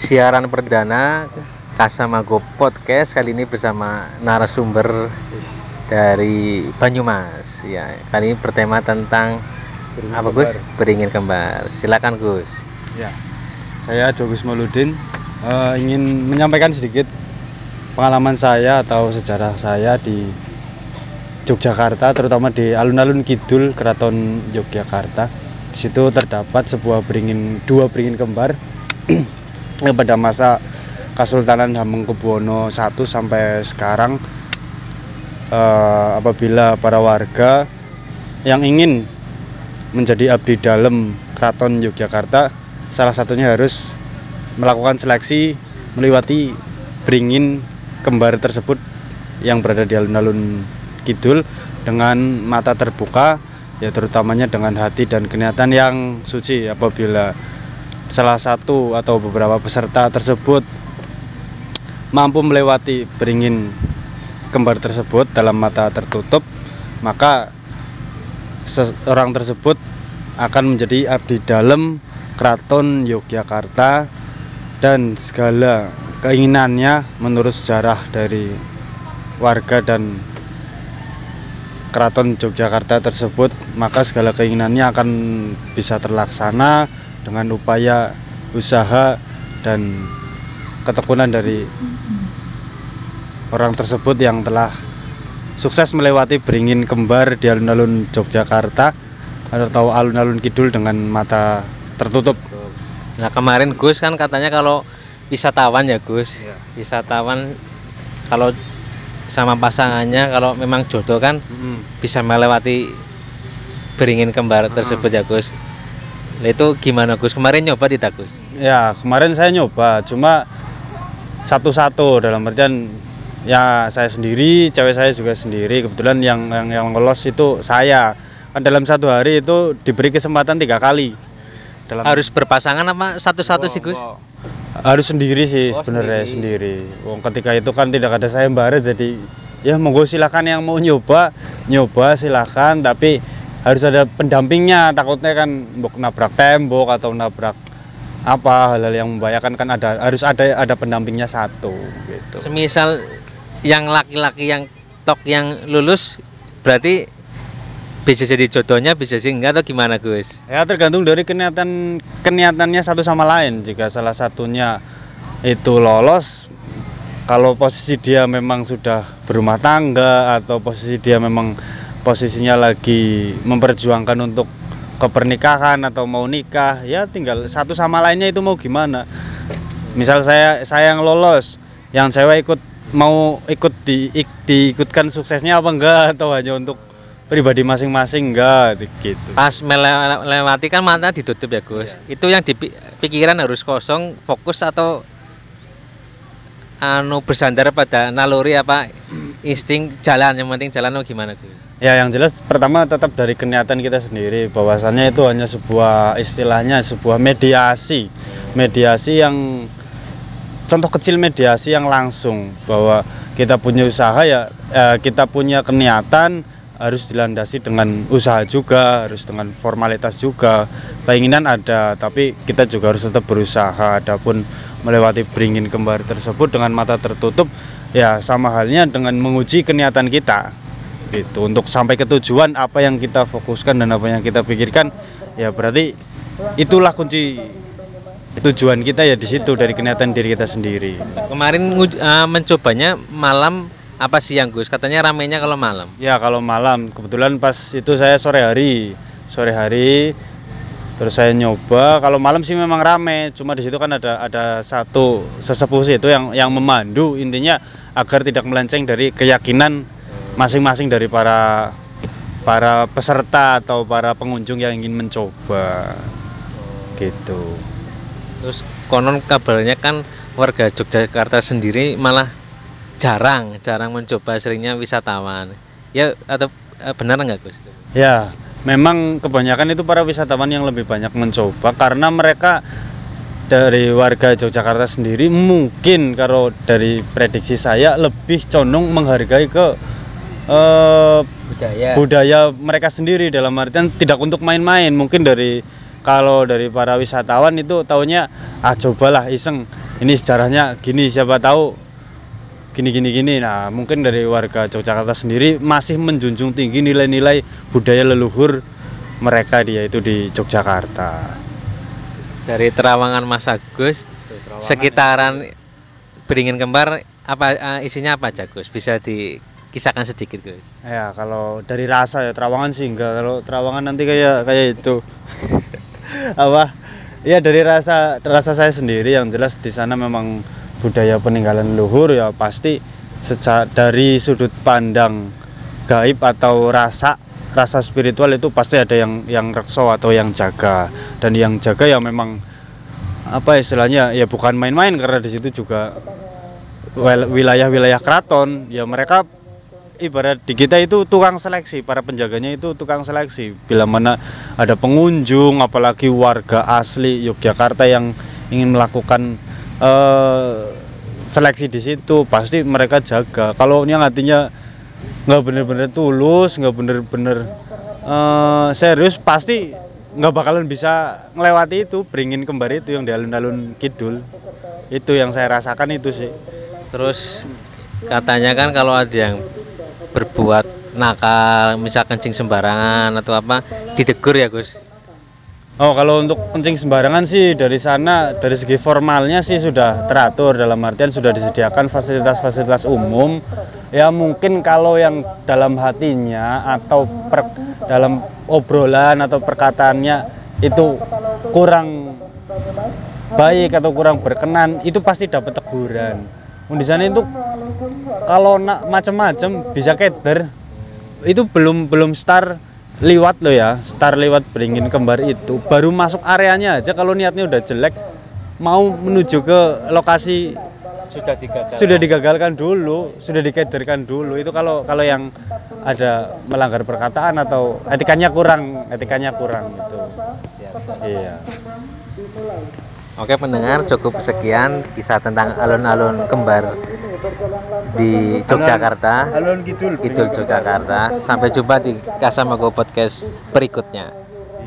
siaran perdana Kasamago Podcast kali ini bersama narasumber dari Banyumas. Ya kali ini bertema tentang Beringin apa kembar. Gus beringin kembar. Silakan Gus. Ya, saya Dogus Mauludin eh, ingin menyampaikan sedikit pengalaman saya atau sejarah saya di Yogyakarta, terutama di alun-alun kidul Keraton Yogyakarta. Di situ terdapat sebuah beringin dua beringin kembar pada masa Kesultanan Hamengkubuwono I sampai sekarang eh, apabila para warga yang ingin menjadi abdi dalam Keraton Yogyakarta salah satunya harus melakukan seleksi melewati beringin kembar tersebut yang berada di alun-alun kidul dengan mata terbuka ya terutamanya dengan hati dan kenyataan yang suci apabila salah satu atau beberapa peserta tersebut mampu melewati beringin kembar tersebut dalam mata tertutup maka seorang tersebut akan menjadi abdi dalam Keraton Yogyakarta dan segala keinginannya menurut sejarah dari warga dan Keraton Yogyakarta tersebut maka segala keinginannya akan bisa terlaksana dengan upaya usaha dan ketekunan dari orang tersebut yang telah sukses melewati beringin kembar di alun-alun Yogyakarta. Atau alun-alun kidul dengan mata tertutup. Nah kemarin Gus kan katanya kalau wisatawan ya Gus. Iya. wisatawan kalau sama pasangannya kalau memang jodoh kan bisa melewati beringin kembar tersebut ya Gus Itu gimana Gus kemarin nyoba tidak Gus Ya kemarin saya nyoba cuma satu-satu dalam artian ya saya sendiri, cewek saya juga sendiri. Kebetulan yang yang yang lolos itu saya. Kan dalam satu hari itu diberi kesempatan tiga kali. Dalam harus berpasangan apa satu-satu sih Gus harus sendiri sih Oh, sebenarnya sendiri. Wong ketika itu kan tidak ada sayembara jadi ya monggo silakan yang mau nyoba nyoba silakan tapi harus ada pendampingnya takutnya kan nabrak tembok atau nabrak apa hal-hal yang membahayakan kan ada harus ada ada pendampingnya satu gitu. semisal yang laki-laki yang tok yang lulus berarti bisa jadi jodohnya bisa sih enggak atau gimana Gus Ya tergantung dari keniatan keniatannya satu sama lain. Jika salah satunya itu lolos, kalau posisi dia memang sudah berumah tangga atau posisi dia memang posisinya lagi memperjuangkan untuk kepernikahan atau mau nikah, ya tinggal satu sama lainnya itu mau gimana. Misal saya saya yang lolos, yang cewek ikut mau ikut di ik- diikutkan suksesnya apa enggak atau hanya untuk pribadi masing-masing enggak gitu. pas melewati kan mata ditutup ya Gus itu yang di pikiran harus kosong fokus atau anu bersandar pada naluri apa insting jalan yang penting jalan atau gimana Gus Ya yang jelas pertama tetap dari kenyataan kita sendiri bahwasannya itu hanya sebuah istilahnya sebuah mediasi. Mediasi yang contoh kecil mediasi yang langsung bahwa kita punya usaha ya eh, kita punya keniatan harus dilandasi dengan usaha juga harus dengan formalitas juga. Keinginan ada tapi kita juga harus tetap berusaha. Adapun melewati beringin kembar tersebut dengan mata tertutup ya sama halnya dengan menguji keniatan kita gitu. Untuk sampai ke tujuan apa yang kita fokuskan dan apa yang kita pikirkan ya berarti itulah kunci tujuan kita ya di situ dari kenyataan diri kita sendiri. Kemarin eh, mencobanya malam apa siang Gus? Katanya ramenya kalau malam. Ya kalau malam. Kebetulan pas itu saya sore hari. Sore hari terus saya nyoba. Kalau malam sih memang rame. Cuma di situ kan ada ada satu sesepuh sih itu yang yang memandu. Intinya agar tidak melenceng dari keyakinan masing-masing dari para para peserta atau para pengunjung yang ingin mencoba. Gitu. Terus konon kabarnya kan warga Yogyakarta sendiri malah jarang jarang mencoba seringnya wisatawan. Ya atau eh, benar nggak Gus? Ya, memang kebanyakan itu para wisatawan yang lebih banyak mencoba karena mereka dari warga Yogyakarta sendiri mungkin kalau dari prediksi saya lebih condong menghargai ke eh, budaya. budaya mereka sendiri dalam artian tidak untuk main-main. Mungkin dari kalau dari para wisatawan itu taunya ah cobalah iseng. Ini sejarahnya gini siapa tahu gini gini gini. Nah mungkin dari warga Yogyakarta sendiri masih menjunjung tinggi nilai-nilai budaya leluhur mereka dia itu di Yogyakarta. Dari Terawangan Mas Agus sekitaran Beringin Kembar apa uh, isinya apa aja Gus bisa dikisahkan sedikit Gus ya kalau dari rasa ya Terawangan sih enggak. Kalau Terawangan nanti kayak kayak itu. Apa? Ya dari rasa rasa saya sendiri yang jelas di sana memang budaya peninggalan leluhur ya pasti sejak dari sudut pandang gaib atau rasa rasa spiritual itu pasti ada yang yang rekso atau yang jaga. Dan yang jaga ya memang apa istilahnya ya bukan main-main karena di situ juga wilayah-wilayah keraton. Ya mereka ibarat di kita itu tukang seleksi para penjaganya itu tukang seleksi. Bila mana ada pengunjung apalagi warga asli Yogyakarta yang ingin melakukan uh, seleksi di situ pasti mereka jaga. Kalau yang artinya nggak bener-bener tulus nggak bener-bener uh, serius pasti nggak bakalan bisa ngelewati itu beringin kembar itu yang di alun-alun kidul. Itu yang saya rasakan itu sih. Terus katanya kan kalau ada yang berbuat nakal misal kencing sembarangan atau apa ditegur ya Gus? Oh kalau untuk kencing sembarangan sih dari sana dari segi formalnya sih sudah teratur dalam artian sudah disediakan fasilitas-fasilitas umum. Ya mungkin kalau yang dalam hatinya atau per, dalam obrolan atau perkataannya itu kurang baik atau kurang berkenan itu pasti dapat teguran. Di sana itu kalau nak macam-macam bisa keder. Itu belum belum star liwat lo ya star lewat beringin kembar itu. Baru masuk areanya aja kalau niatnya udah jelek mau menuju ke lokasi sudah digagalkan. sudah digagalkan dulu sudah dikederkan dulu. Itu kalau kalau yang ada melanggar perkataan atau etikanya kurang etikanya kurang itu siap, siap. iya Oke pendengar cukup sekian kisah tentang alun-alun kembar di Yogyakarta. Alun Kidul. Kidul Yogyakarta. Sampai jumpa di Kasamago Podcast berikutnya.